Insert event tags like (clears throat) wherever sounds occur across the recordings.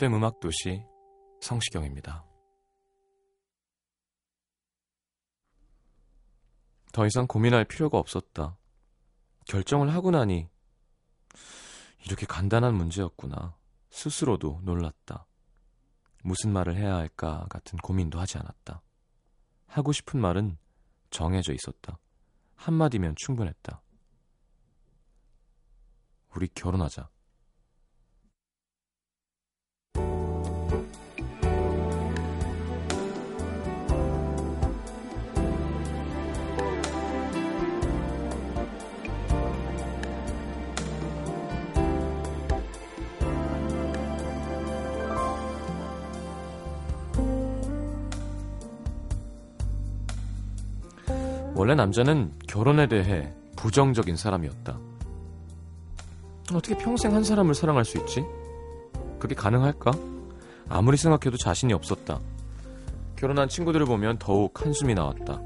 FM 음악 도시 성시경입니다. 더 이상 고민할 필요가 없었다. 결정을 하고 나니 이렇게 간단한 문제였구나. 스스로도 놀랐다. 무슨 말을 해야 할까 같은 고민도 하지 않았다. 하고 싶은 말은 정해져 있었다. 한마디면 충분했다. 우리 결혼하자. 원래 남자는 결혼에 대해 부정적인 사람이었다. 어떻게 평생 한 사람을 사랑할 수 있지? 그게 가능할까? 아무리 생각해도 자신이 없었다. 결혼한 친구들을 보면 더욱 한숨이 나왔다.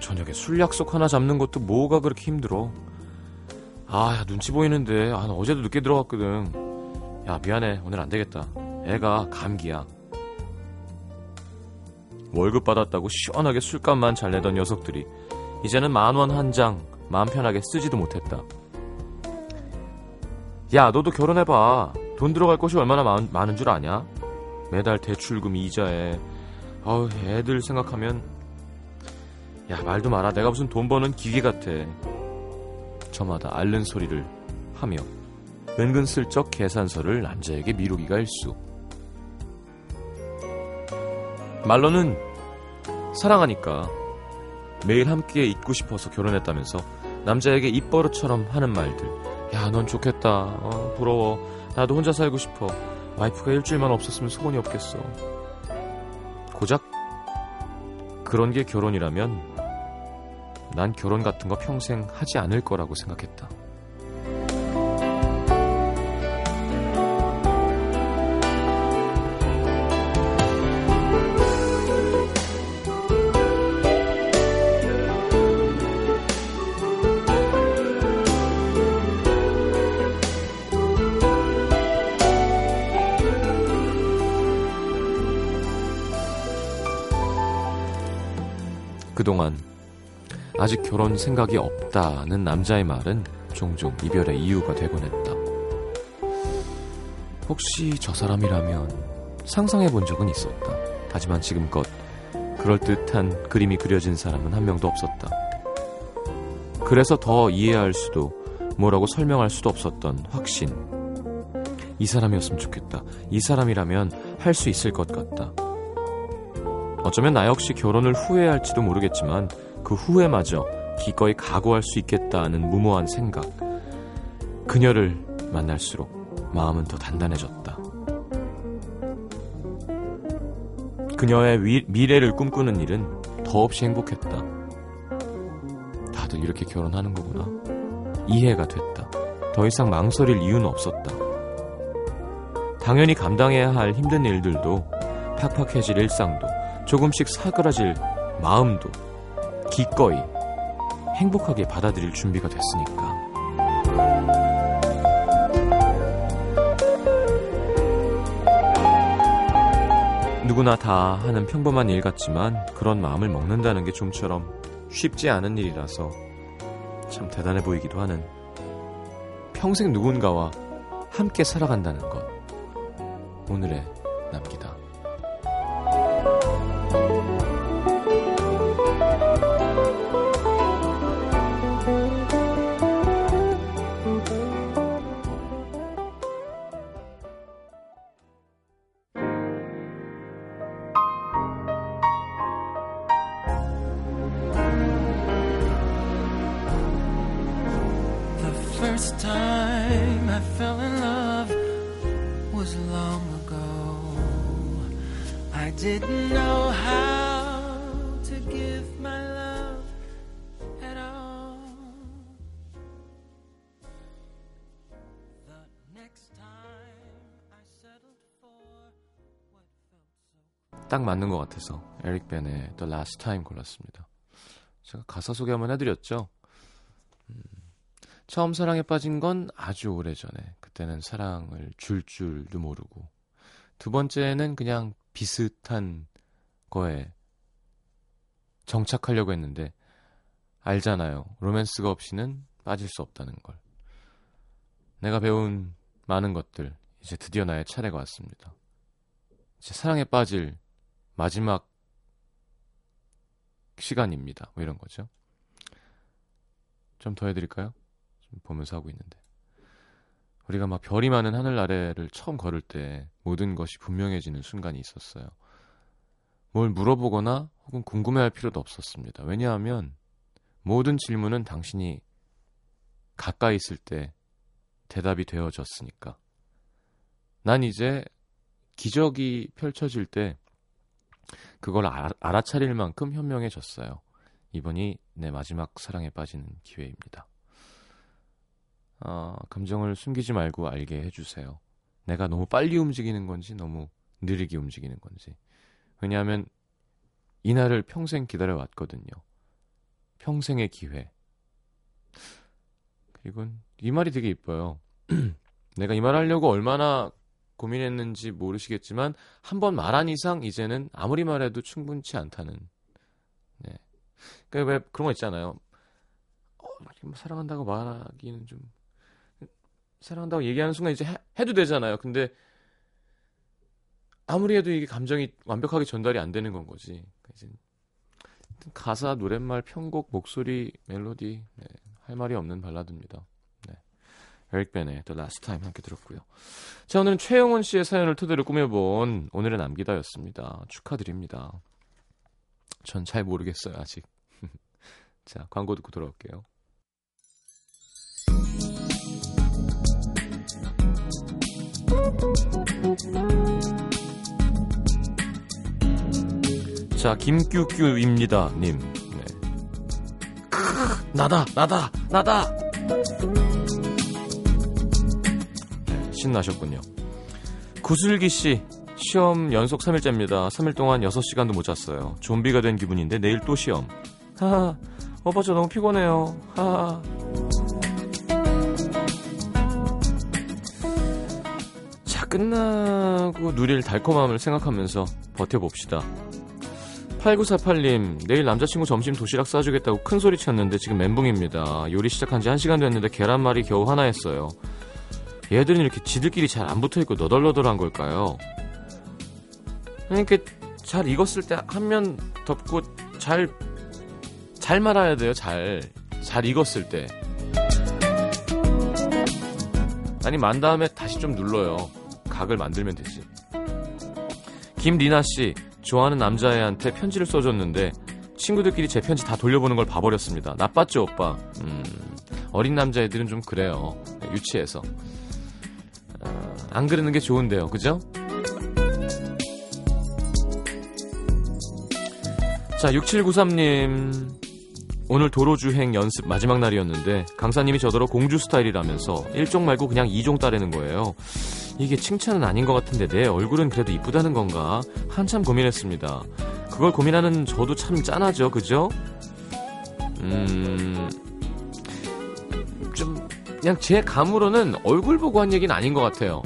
저녁에 술 약속 하나 잡는 것도 뭐가 그렇게 힘들어. 아, 야, 눈치 보이는데. 아, 나 어제도 늦게 들어갔거든. 야, 미안해. 오늘 안 되겠다. 애가 감기야. 월급 받았다고 시원하게 술값만 잘 내던 녀석들이 이제는 만 원 한 장 마음 편하게 쓰지도 못했다. 야, 너도 결혼해봐. 돈 들어갈 곳이 얼마나 많, 많은 줄 아냐? 매달 대출금 이자에 어우, 애들 생각하면 야, 말도 마라. 내가 무슨 돈 버는 기계 같아. 저마다 앓는 소리를 하며 은근슬쩍 계산서를 남자에게 미루기가 일수. 말로는 사랑하니까 매일 함께 있고 싶어서 결혼했다면서 남자에게 입버릇처럼 하는 말들. 야, 넌 좋겠다. 어, 부러워. 나도 혼자 살고 싶어. 와이프가 일주일만 없었으면 소원이 없겠어. 고작 그런 게 결혼이라면 난 결혼 같은 거 평생 하지 않을 거라고 생각했다. 그동안 아직 결혼 생각이 없다는 남자의 말은 종종 이별의 이유가 되곤 했다. 혹시 저 사람이라면 상상해 본 적은 있었다. 하지만 지금껏 그럴듯한 그림이 그려진 사람은 한 명도 없었다. 그래서 더 이해할 수도 뭐라고 설명할 수도 없었던 확신. 이 사람이었으면 좋겠다. 이 사람이라면 할 수 있을 것 같다. 어쩌면 나 역시 결혼을 후회할지도 모르겠지만 그 후회마저 기꺼이 각오할 수 있겠다는 무모한 생각. 그녀를 만날수록 마음은 더 단단해졌다. 그녀의 위, 미래를 꿈꾸는 일은 더없이 행복했다. 다들 이렇게 결혼하는 거구나. 이해가 됐다. 더 이상 망설일 이유는 없었다. 당연히 감당해야 할 힘든 일들도 팍팍해질 일상도 조금씩 사그라질 마음도 기꺼이 행복하게 받아들일 준비가 됐으니까. 누구나 다 하는 평범한 일 같지만 그런 마음을 먹는다는 게 좀처럼 쉽지 않은 일이라서 참 대단해 보이기도 하는 평생 누군가와 함께 살아간다는 것. 오늘의 남기다. 딱 맞는 것 같아서 에릭 벤의 The Last Time 골랐습니다. 제가 가사 소개 한번 해드렸죠. 음, 처음 사랑에 빠진 건 아주 오래 전에. 그때는 사랑을 줄 줄도 모르고. 두 번째는 그냥 비슷한 거에 정착하려고 했는데 알잖아요. 로맨스가 없이는 빠질 수 없다는 걸. 내가 배운 많은 것들 이제 드디어 나의 차례가 왔습니다. 이제 사랑에 빠질 마지막 시간입니다. 뭐 이런 거죠. 좀 더 해드릴까요? 좀 보면서 하고 있는데. 우리가 막 별이 많은 하늘 아래를 처음 걸을 때 모든 것이 분명해지는 순간이 있었어요. 뭘 물어보거나 혹은 궁금해할 필요도 없었습니다. 왜냐하면 모든 질문은 당신이 가까이 있을 때 대답이 되어졌으니까. 난 이제 기적이 펼쳐질 때 그걸 알아, 알아차릴 만큼 현명해졌어요. 이번이 내 마지막 사랑에 빠지는 기회입니다. 아, 감정을 숨기지 말고 알게 해주세요. 내가 너무 빨리 움직이는 건지 너무 느리게 움직이는 건지. 왜냐하면 이날을 평생 기다려왔거든요. 평생의 기회. 그리고 이 말이 되게 이뻐요. (clears throat) 내가 이 말 하려고 얼마나 고민했는지 모르시겠지만 한 번 말한 이상 이제는 아무리 말해도 충분치 않다는. 네. 그러니까 그런 거 있잖아요. 어, 뭐 사랑한다고 말하기는 좀 사랑한다고 얘기하는 순간 이제 해, 해도 되잖아요. 근데 아무리 해도 이게 감정이 완벽하게 전달이 안 되는 건 거지. 그러니까 이제 가사, 노랫말, 편곡, 목소리, 멜로디 네, 할 말이 없는 발라드입니다. 네. 에릭 벤의 The Last Time 함께 들었고요. 자, 오늘은 최영원 씨의 사연을 토대로 꾸며본 오늘의 남기다였습니다. 축하드립니다. 전 잘 모르겠어요, 아직. (laughs) 자, 광고 듣고 돌아올게요. 자, 김규규입니다, 님. 네. 나다, 나다, 나다! 네, 신나셨군요. 구슬기 씨, 시험 연속 3일째입니다. 3일 동안 6시간도 못 잤어요. 좀비가 된 기분인데 내일 또 시험. 하하, 오빠 저 너무 피곤해요. 하하. 자, 끝나고 누릴 달콤함을 생각하면서 버텨봅시다. 8948님, 내일 남자친구 점심 도시락 싸주겠다고 큰 소리 쳤는데 지금 멘붕입니다. 요리 시작한 지 1시간 됐는데 계란말이 겨우 하나 했어요. 얘들은 이렇게 지들끼리 잘 안 붙어 있고 너덜너덜한 걸까요? 그러니까 잘 익었을 때 한 면 덮고 잘, 잘 말아야 돼요, 잘. 잘 익었을 때. 아니, 만 다음에 다시 좀 눌러요. 각을 만들면 되지. 김리나 씨, 좋아하는 남자애한테 편지를 써줬는데 친구들끼리 제 편지 다 돌려보는 걸 봐버렸습니다. 나빴죠, 오빠? 음, 어린 남자애들은 좀 그래요. 유치해서. 어, 안 그러는 게 좋은데요, 그죠? 자, 6793님. 오늘 도로주행 연습 마지막 날이었는데 강사님이 저더러 공주 스타일이라면서 1종 말고 그냥 2종 따르는 거예요. 이게 칭찬은 아닌 것 같은데 내 얼굴은 그래도 이쁘다는 건가? 한참 고민했습니다. 그걸 고민하는 저도 참 짠하죠, 그죠? 음, 좀, 그냥 제 감으로는 얼굴 보고 한 얘기는 아닌 것 같아요.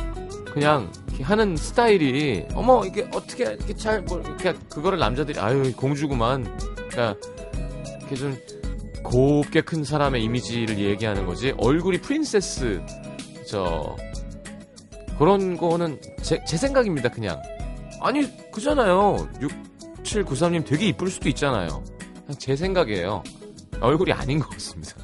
그냥 하는 스타일이, 어머, 이게 어떻게, 이렇게 잘, 뭐, 이렇게, 그거를 남자들이, 아유, 공주구만. 그러니까, 이렇게 좀 곱게 큰 사람의 이미지를 얘기하는 거지. 얼굴이 프린세스, 저, 그런 거는 제, 제 생각입니다, 그냥. 아니, 그잖아요. 6793님 되게 이쁠 수도 있잖아요. 그냥 제 생각이에요. 얼굴이 아닌 것 같습니다.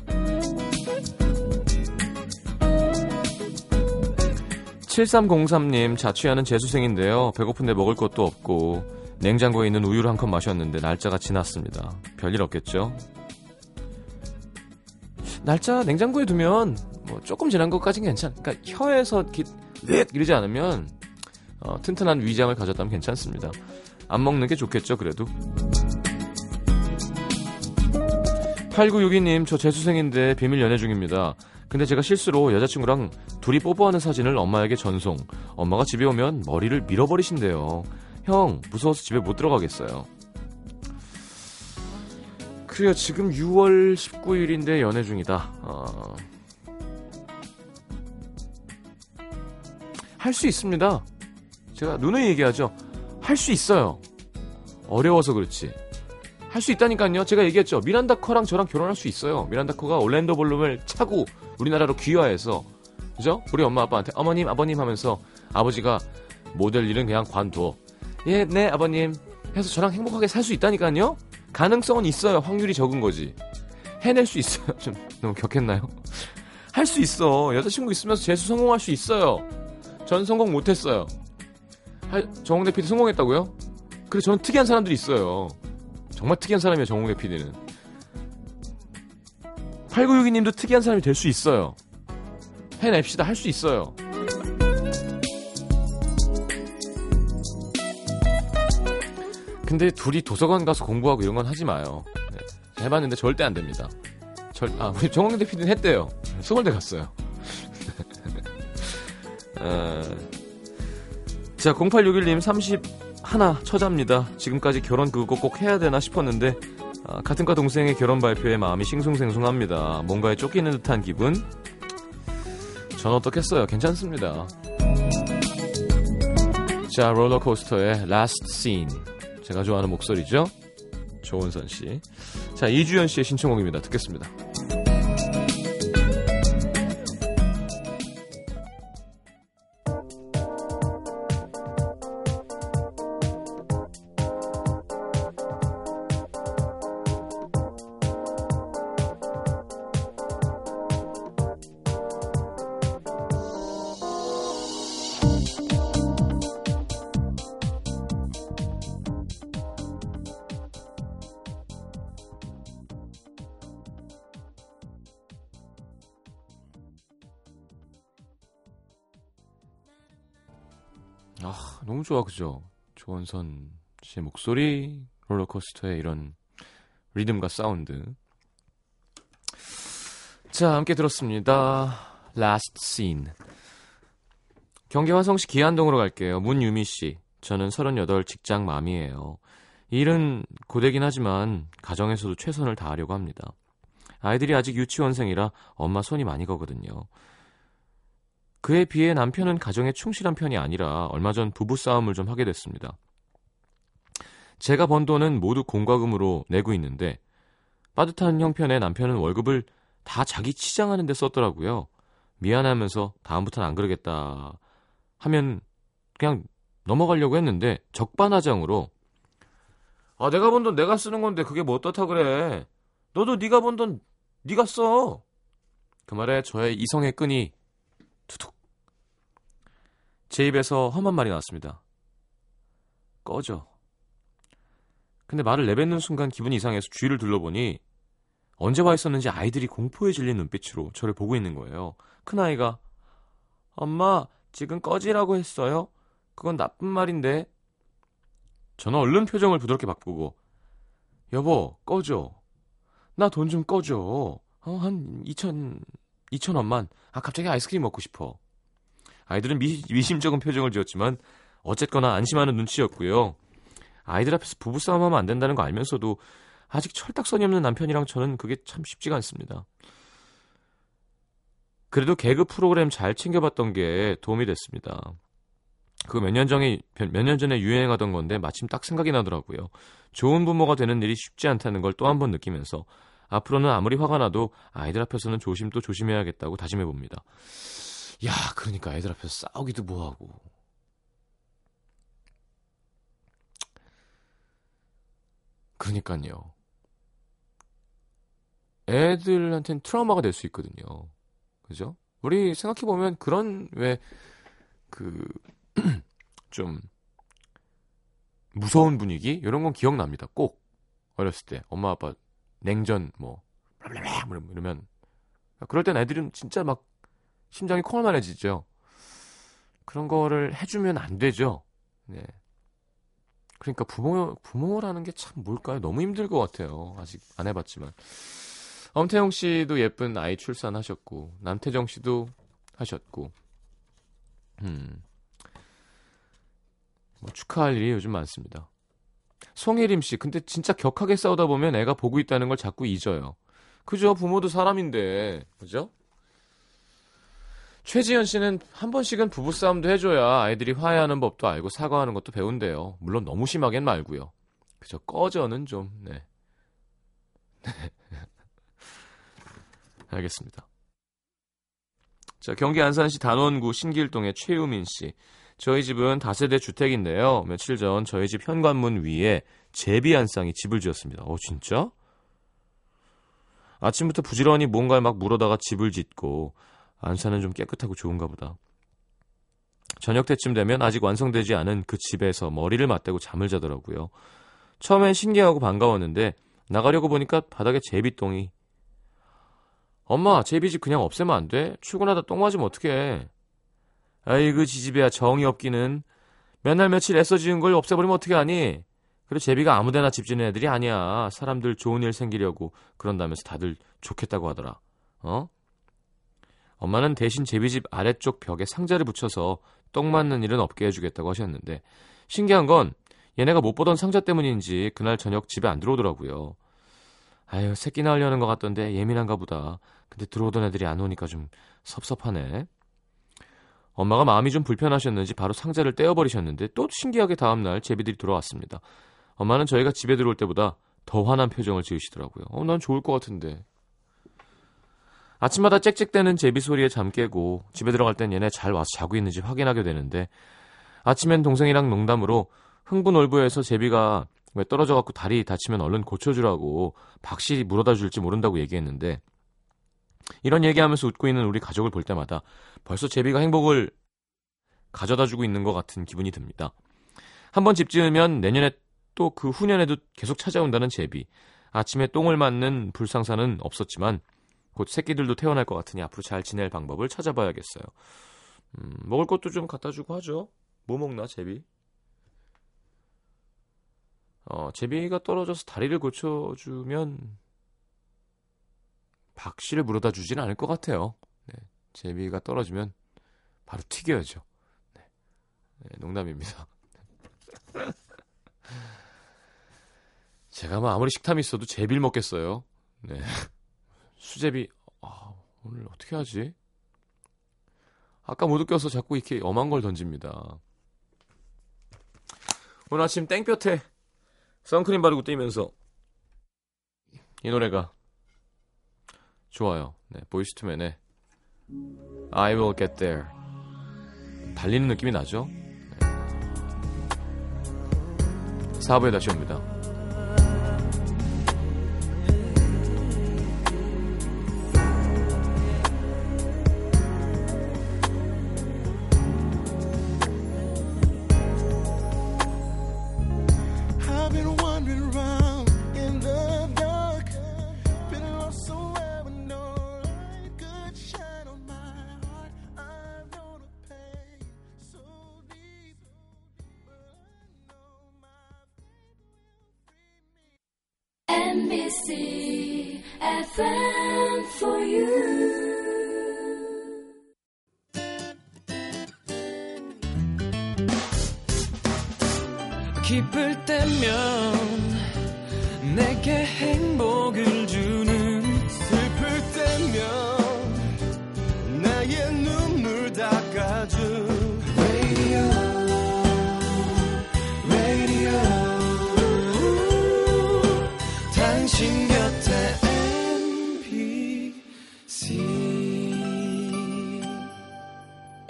7303님, 자취하는 재수생인데요. 배고픈데 먹을 것도 없고, 냉장고에 있는 우유를 한 컵 마셨는데, 날짜가 지났습니다. 별일 없겠죠? 날짜 냉장고에 두면 뭐 조금 지난 것까지는 괜찮. 그러니까 혀에서 이렇게 넷 이러지 않으면 어, 튼튼한 위장을 가졌다면 괜찮습니다. 안 먹는 게 좋겠죠, 그래도. 8962님, 저 재수생인데 비밀 연애 중입니다. 근데 제가 실수로 여자친구랑 둘이 뽀뽀하는 사진을 엄마에게 전송. 엄마가 집에 오면 머리를 밀어버리신대요. 형, 무서워서 집에 못 들어가겠어요. 그래요, 지금 6월 19일인데 연애 중이다. 어... 할수 있습니다. 제가 누누이 얘기하죠. 할 수 있어요. 어려워서 그렇지. 할 수 있다니까요. 제가 얘기했죠. 미란다 커랑 저랑 결혼할 수 있어요. 미란다 커가 올랜도 볼룸을 차고 우리나라로 귀화해서 그죠? 우리 엄마 아빠한테 어머님 아버님 하면서 아버지가 모델 일은 그냥 관둬. 예, 네 아버님. 해서 저랑 행복하게 살 수 있다니까요. 가능성은 있어요. 확률이 적은 거지. 해낼 수 있어요. (laughs) 좀 너무 격했나요? (laughs) 할 수 있어. 여자친구 있으면서 재수 성공할 수 있어요. 전 성공 못했어요. 정홍대 PD 성공했다고요? 그래 저는 특이한 사람들이 있어요. 정말 특이한 사람이에요, 정홍대 PD는. 8962님도 특이한 사람이 될 수 있어요. 해냅시다, 할 수 있어요. 근데 둘이 도서관 가서 공부하고 이런 건 하지 마요. 네. 해봤는데 절대 안 됩니다. 절, 아, 우리 정홍대 PD는 했대요. 수월대 갔어요. (laughs) 어, 자, 0861님 30 하나 처자입니다. 지금까지 결혼 그거 꼭 해야 되나 싶었는데 아, 같은 과 동생의 결혼 발표에 마음이 싱숭생숭합니다. 뭔가에 쫓기는 듯한 기분. 전 어떻겠어요? 괜찮습니다. 자, 롤러코스터의 Last. 제가 좋아하는 목소리죠? 조은선 씨. 자, 이주연 씨의 신청곡입니다. 듣겠습니다. 아, 너무 좋아, 그죠? 조원선 씨의 목소리, 롤러코스터의 이런 리듬과 사운드. 자, 함께 들었습니다. Last Scene. 경기 화성시 기안동으로 갈게요. 문유미 씨. 저는 38 직장 맘이에요. 일은 고되긴 하지만 가정에서도 최선을 다하려고 합니다. 아이들이 아직 유치원생이라 엄마 손이 많이 거거든요. 그에 비해 남편은 가정에 충실한 편이 아니라 얼마 전 부부싸움을 좀 하게 됐습니다. 제가 번 돈은 모두 공과금으로 내고 있는데 빠듯한 형편의 남편은 월급을 다 자기 치장하는 데 썼더라고요. 미안하면서 다음부터는 안 그러겠다 하면 그냥 넘어가려고 했는데 적반하장으로 아 내가 번 돈 내가 쓰는 건데 그게 뭐 어떻다 그래 너도 네가 번 돈 네가 써 그 말에 저의 이성의 끈이 투툭 제 입에서 험한 말이 나왔습니다. 꺼져. 근데 말을 내뱉는 순간 기분이 이상해서 주위를 둘러보니 언제 와 있었는지 아이들이 공포에 질린 눈빛으로 저를 보고 있는 거예요. 큰아이가 엄마 지금 꺼지라고 했어요? 그건 나쁜 말인데. 저는 얼른 표정을 부드럽게 바꾸고 여보 꺼져. 나돈 좀 꺼줘. 어, 한 2천 2천 원만. 아 갑자기 아이스크림 먹고 싶어. 아이들은 미, 미심쩍은 표정을 지었지만 어쨌거나 안심하는 눈치였고요. 아이들 앞에서 부부싸움하면 안 된다는 거 알면서도 아직 철딱선이 없는 남편이랑 저는 그게 참 쉽지가 않습니다. 그래도 개그 프로그램 잘 챙겨봤던 게 도움이 됐습니다. 그 몇 년 전에 몇 년 전에 유행하던 건데 마침 딱 생각이 나더라고요. 좋은 부모가 되는 일이 쉽지 않다는 걸 또 한 번 느끼면서 앞으로는 아무리 화가 나도 아이들 앞에서는 조심 또 조심해야겠다고 다짐해 봅니다. 야, 그러니까 애들 앞에서 싸우기도 뭐하고. 그러니까요. 애들한테는 트라우마가 될 수 있거든요. 그죠? 우리 생각해보면 그런 왜, 그, (clears throat) 좀, 무서운 분위기? 이런 건 기억납니다. 꼭. 어렸을 때. 엄마, 아빠, 냉전, 뭐, 뭐 이러면. 그럴 땐 애들은 진짜 막 심장이 콩알만해지죠. 그런 거를 해주면 안 되죠. 네. 그러니까 부모, 부모라는 게 참 뭘까요? 너무 힘들 것 같아요. 아직 안 해봤지만. 엄태영 씨도 예쁜 아이 출산하셨고, 남태정 씨도 하셨고, 음. 뭐 축하할 일이 요즘 많습니다. 송혜림 씨, 근데 진짜 격하게 싸우다 보면 애가 보고 있다는 걸 자꾸 잊어요. 그죠? 부모도 사람인데, 그죠? 최지현 씨는 한 번씩은 부부싸움도 해줘야 아이들이 화해하는 법도 알고 사과하는 것도 배운대요. 물론 너무 심하겐 말고요. 그죠? 꺼져는 좀, 네. (laughs) 알겠습니다. 자, 경기 안산시 단원구 신길동의 최유민 씨. 저희 집은 다세대 주택인데요. 며칠 전 저희 집 현관문 위에 제비 한 쌍이 집을 지었습니다. 어, 진짜? 아침부터 부지런히 뭔가를 막 물어다가 집을 짓고 안산은 좀 깨끗하고 좋은가 보다. 저녁 때쯤 되면 아직 완성되지 않은 그 집에서 머리를 맞대고 잠을 자더라고요. 처음엔 신기하고 반가웠는데 나가려고 보니까 바닥에 제비똥이 엄마 제비집 그냥 없애면 안 돼? 출근하다 똥 맞으면 어떡해 아이고 지집애야 정이 없기는 맨날 며칠 애써 지은 걸 없애버리면 어떻게 하니? 그리고 제비가 아무데나 집 짓는 애들이 아니야. 사람들 좋은 일 생기려고 그런다면서 다들 좋겠다고 하더라. 어? 엄마는 대신 제비집 아래쪽 벽에 상자를 붙여서 똥 맞는 일은 없게 해주겠다고 하셨는데 신기한 건 얘네가 못 보던 상자 때문인지 그날 저녁 집에 안 들어오더라고요. 아유 새끼 낳으려는 것 같던데 예민한가 보다. 근데 들어오던 애들이 안 오니까 좀 섭섭하네. 엄마가 마음이 좀 불편하셨는지 바로 상자를 떼어버리셨는데 또 신기하게 다음날 제비들이 돌아왔습니다. 엄마는 저희가 집에 들어올 때보다 더 화난 표정을 지으시더라고요. 어, 난 좋을 것 같은데. 아침마다 짹짹대는 제비 소리에 잠 깨고 집에 들어갈 땐 얘네 잘 와서 자고 있는지 확인하게 되는데 아침엔 동생이랑 농담으로 흥분 올부에서 제비가 왜 떨어져 갖고 다리 다치면 얼른 고쳐주라고 박씨 물어다 줄지 모른다고 얘기했는데 이런 얘기하면서 웃고 있는 우리 가족을 볼 때마다 벌써 제비가 행복을 가져다 주고 있는 것 같은 기분이 듭니다. 한번 집 지으면 내년에 또 그 후년에도 계속 찾아온다는 제비. 아침에 똥을 맞는 불상사는 없었지만 곧 새끼들도 태어날 것 같으니 앞으로 잘 지낼 방법을 찾아봐야겠어요. 음, 먹을 것도 좀 갖다 주고 하죠. 뭐 먹나 제비? 어, 제비가 떨어져서 다리를 고쳐주면 박 씨를 물어다 주지는 않을 것 같아요. 네, 제비가 떨어지면 바로 튀겨야죠. 네, 네, 농담입니다. 제가 뭐 아무리 식탐이 있어도 제비를 먹겠어요. 네. 수제비 아, 오늘 어떻게 하지? 아까 못 웃겨서 자꾸 이렇게 엄한 걸 던집니다. 오늘 아침 땡볕에 선크림 바르고 뛰면서 이 노래가 좋아요. 네, 보이스투맨의 I will get there. 달리는 느낌이 나죠? 네. 4부에 다시 옵니다.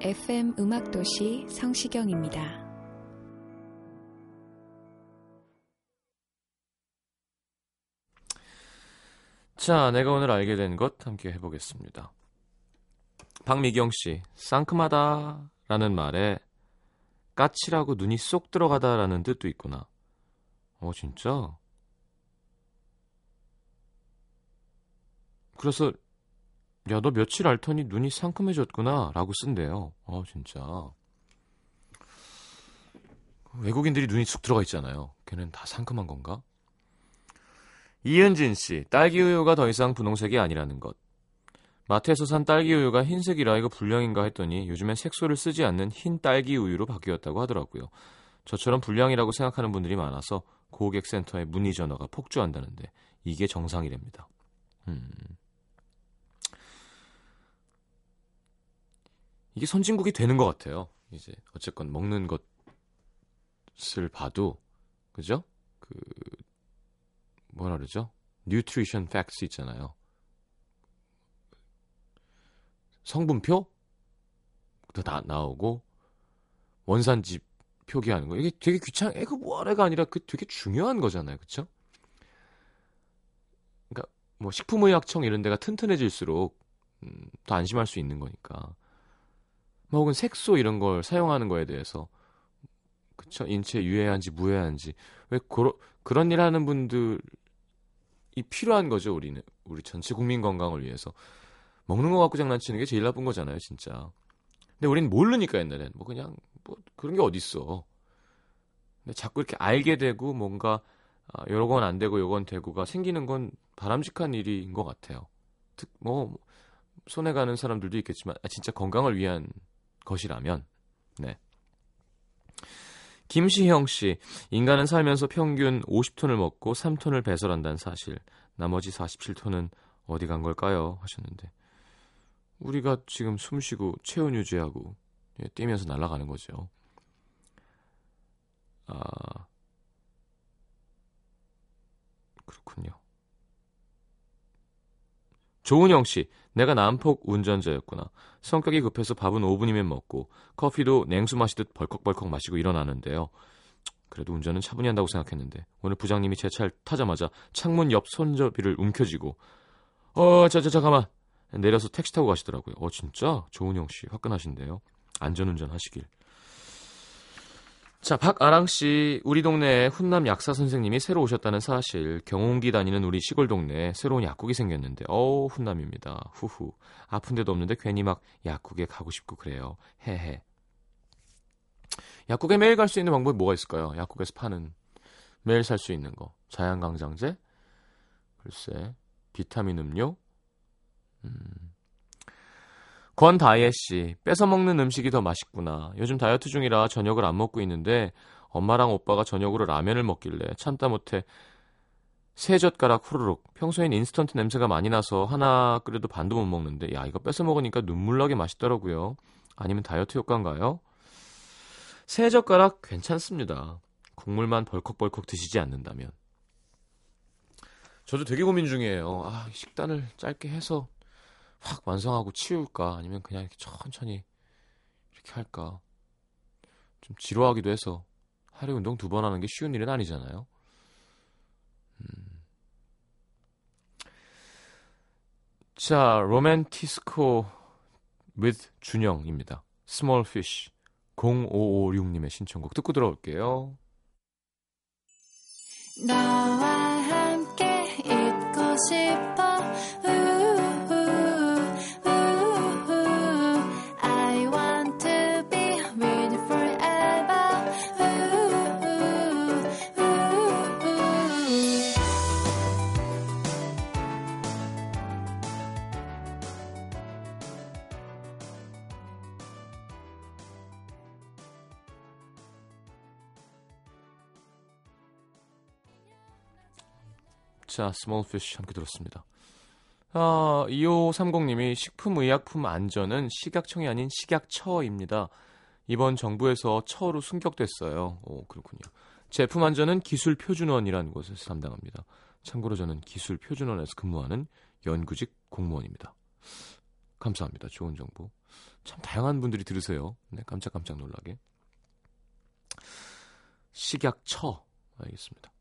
FM 음악도시 성시경입니다. 자, 내가 오늘 알게 된 것 함께 해보겠습니다. 박미경 씨, 상큼하다 라는 말에 까칠하고 눈이 쏙 들어가다라는 뜻도 있구나. 어, 진짜? 그래서, 야, 너 며칠 알더니 눈이 상큼해졌구나 라고 쓴대요. 어, 진짜. 외국인들이 눈이 쑥 들어가 있잖아요. 걔는 다 상큼한 건가? 이은진 씨, 딸기 우유가 더 이상 분홍색이 아니라는 것. 마트에서 산 딸기 우유가 흰색이라 이거 불량인가 했더니 요즘엔 색소를 쓰지 않는 흰 딸기 우유로 바뀌었다고 하더라고요. 저처럼 불량이라고 생각하는 분들이 많아서 고객센터에 문의 전화가 폭주한다는데 이게 정상이랍니다. 음. 이게 선진국이 되는 것 같아요. 이제 어쨌건 먹는 것을 봐도 그죠? 그 뭐라 그러죠? 뉴트리션 팩스 있잖아요. 성분표? 다 나오고 원산지 표기하는 거. 이게 되게 귀찮. 에그 뭐래가 아니라 그 되게 중요한 거잖아요, 그렇죠? 그러니까 뭐 식품의약청 이런 데가 튼튼해질수록 음, 더 안심할 수 있는 거니까. 뭐 혹은 색소 이런 걸 사용하는 거에 대해서. 그쵸? 인체에 유해한지 무해한지. 왜 그러, 그런 일 하는 분들이 필요한 거죠 우리는. 우리 전체 국민 건강을 위해서 먹는 거 갖고 장난치는 게 제일 나쁜 거잖아요 진짜 근데 우리는 모르니까 옛날엔 뭐 그냥 뭐 그런 게 어딨어 근데 자꾸 이렇게 알게 되고 뭔가 아, 요건 안 되고 요건 되고가 생기는 건 바람직한 일인 것 같아요 특, 뭐 손해 가는 사람들도 있겠지만 아, 진짜 건강을 위한 것이라면 네 김시형 씨, 인간은 살면서 평균 50톤을 먹고 3톤을 배설한다는 사실. 나머지 47톤은 어디 간 걸까요? 하셨는데. 우리가 지금 숨 쉬고 체온 유지하고 예, 뛰면서 날아가는 거죠. 아, 그렇군요. 조은영 씨, 내가 난폭 운전자였구나. 성격이 급해서 밥은 5분이면 먹고 커피도 냉수 마시듯 벌컥벌컥 마시고 일어나는데요. 그래도 운전은 차분히 한다고 생각했는데 오늘 부장님이 제 차를 타자마자 창문 옆 손잡이를 움켜쥐고 어, 자, 자, 잠깐만 내려서 택시 타고 가시더라고요. 어, 진짜 조은영 씨 화끈하신데요. 안전운전 하시길. 자, 박아랑 씨, 우리 동네에 훈남 약사 선생님이 새로 오셨다는 사실. 경운기 다니는 우리 시골 동네에 새로운 약국이 생겼는데, 어우, 훈남입니다. 후후. 아픈 데도 없는데 괜히 막 약국에 가고 싶고 그래요. 헤헤. 약국에 매일 갈 수 있는 방법이 뭐가 있을까요? 약국에서 파는 매일 살 수 있는 거. 자양강장제? 글쎄, 비타민 음료? 음. 권다혜 씨, 뺏어 먹는 음식이 더 맛있구나. 요즘 다이어트 중이라 저녁을 안 먹고 있는데 엄마랑 오빠가 저녁으로 라면을 먹길래 참다 못해 세 젓가락 후루룩. 평소엔 인스턴트 냄새가 많이 나서 하나 끓여도 반도 못 먹는데 야 이거 뺏어 먹으니까 눈물 나게 맛있더라고요. 아니면 다이어트 효과인가요? 세 젓가락 괜찮습니다. 국물만 벌컥벌컥 드시지 않는다면. 저도 되게 고민 중이에요. 아, 식단을 짧게 해서 확 완성하고 치울까 아니면 그냥 이렇게 천천히 이렇게 할까 좀 지루하기도 해서 하루 운동 두 번 하는 게 쉬운 일은 아니잖아요. 음. 자, 로맨티스코 with 준영입니다. Small Fish 0556님의 신청곡 듣고 들어올게요. 너와 함께 있고 싶어 자, Small Fish 함께 들었습니다. 아, 2530님이 식품의약품 안전은 식약청이 아닌 식약처입니다. 이번 정부에서 처로 승격됐어요. 오, 그렇군요. 제품 안전은 기술 표준원이라는 곳에서 담당합니다. 참고로 저는 기술 표준원에서 근무하는 연구직 공무원입니다. 감사합니다. 좋은 정보. 참 다양한 분들이 들으세요. 네, 깜짝깜짝 놀라게. 식약처 알겠습니다.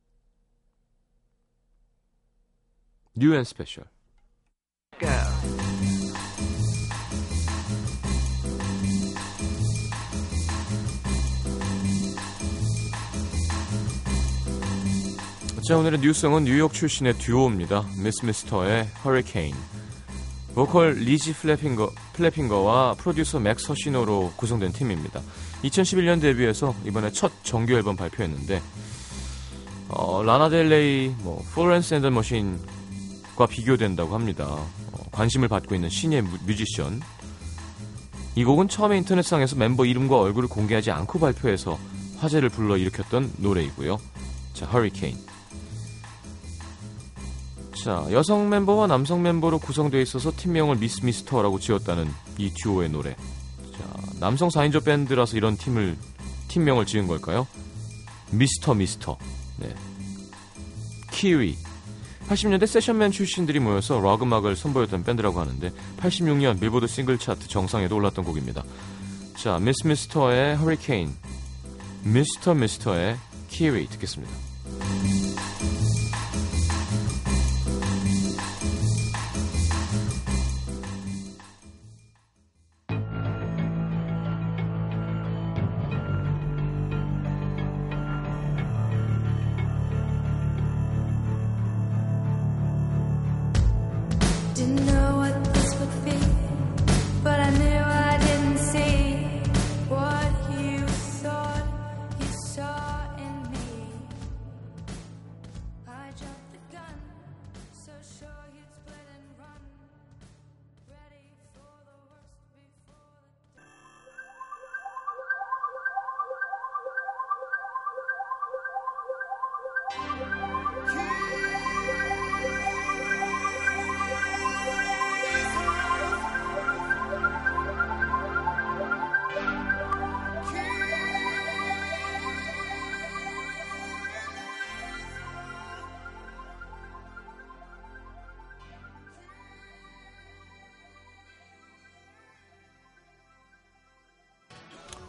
New and Special. 자 오늘의 new song은 뉴욕 출신의 듀오입니다. MS MR의 Hurricane. 보컬 리지 플래핑거, 플래핑거와 프로듀서 맥스 허시노로 구성된 팀입니다. 2011년 데뷔해서 이번에 첫 정규 앨범 발표했는데 어, 라나델레이, 뭐 플로렌스 앤 더 머신과 비교된다고 합니다. 어, 관심을 받고 있는 신예 뮤- 뮤지션. 이 곡은 처음에 인터넷상에서 멤버 이름과 얼굴을 공개하지 않고 발표해서 화제를 불러일으켰던 노래이고요. 자, 허리케인. 자, 여성 멤버와 남성 멤버로 구성되어 있어서 팀명을 미스 미스터라고 지었다는 이 듀오의 노래. 자, 남성 4인조 밴드라서 이런 팀을 팀명을 지은 걸까요? 미스터 미스터. 네. 키위. 80년대 세션맨 출신들이 모여서 락 음악을 선보였던 밴드라고 하는데 86년 빌보드 싱글 차트 정상에도 올랐던 곡입니다. 자, 미스 미스터의 허리케인, 미스터 미스터의 키위 듣겠습니다. Didn't know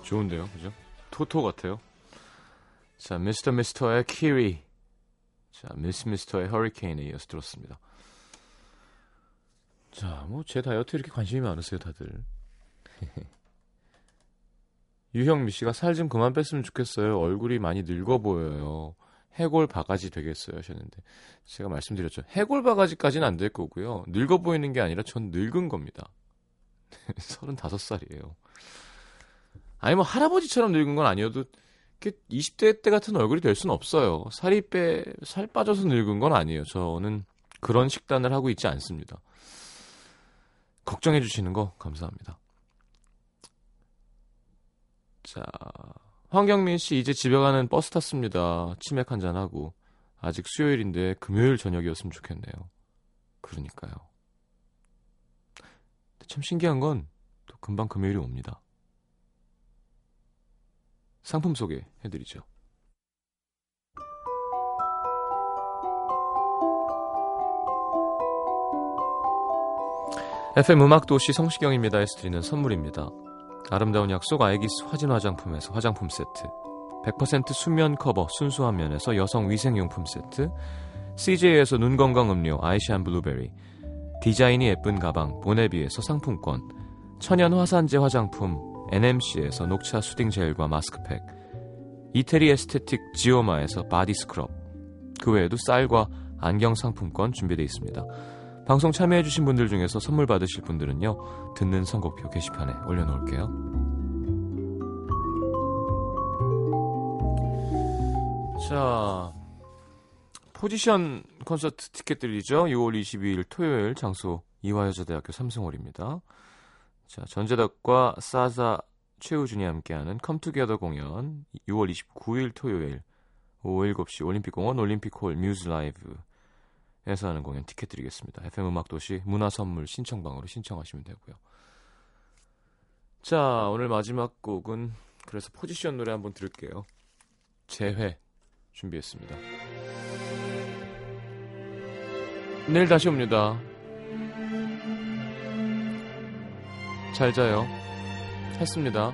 좋은데요, 그죠? 토토 같아요. 자, 미스터 미스터의 키위. 자, 미스 미스터의 허리케인에 이어서 들었습니다. 자, 뭐 제 다이어트 이렇게 관심이 많으세요, 다들. (laughs) 유형미 씨가 살 좀 그만 뺐으면 좋겠어요. 얼굴이 많이 늙어 보여요. 해골 바가지 되겠어요 하셨는데 제가 말씀드렸죠. 해골 바가지까지는 안 될 거고요. 늙어 보이는 게 아니라 전 늙은 겁니다. (laughs) 35살이에요. 아니 뭐 할아버지처럼 늙은 건 아니어도 이렇게 20대 때 같은 얼굴이 될 수는 없어요. 살이 빼, 살 빠져서 늙은 건 아니에요. 저는 그런 식단을 하고 있지 않습니다. 걱정해 주시는 거 감사합니다. 자, 황경민 씨 이제 집에 가는 버스 탔습니다. 치맥 한잔 하고 아직 수요일인데 금요일 저녁이었으면 좋겠네요. 그러니까요. 참 신기한 건 또 금방 금요일이 옵니다. 상품 소개해드리죠. FM 음악도시 성시경입니다 에서 드리는 선물입니다. 아름다운 약속 아이기스 화진 화장품에서 화장품 세트 100% 수면 커버 순수한 면에서 여성 위생용품 세트 CJ에서 눈건강 음료 아이시안 블루베리 디자인이 예쁜 가방 보네비에서 상품권 천연 화산재 화장품 NMC에서 녹차 soothing gel과 마스크팩 이태리 aesthetic 지오마에서 body scrub 그 외에도 쌀과 안경 상품권 준비되어 있습니다. 방송 참여해주신 분들 중에서 선물 받으실 분들은요 듣는 선곡표 게시판에 올려놓을게요. 자 포지션 콘서트 티켓들이죠. 6월 22일 토요일 장소 이화여자대학교 삼성홀입니다. 자 전재덕과 사자 최우준이 함께하는 컴투게더 공연 6월 29일 토요일 오후 7시 올림픽공원 올림픽홀 뮤즈 라이브에서 하는 공연 티켓 드리겠습니다. FM 음악도시 문화선물 신청방으로 신청하시면 되고요. 자 오늘 마지막 곡은 그래서 포지션 노래 한번 들을게요. 재회 준비했습니다. 내일 다시 옵니다. 잘 자요. 했습니다.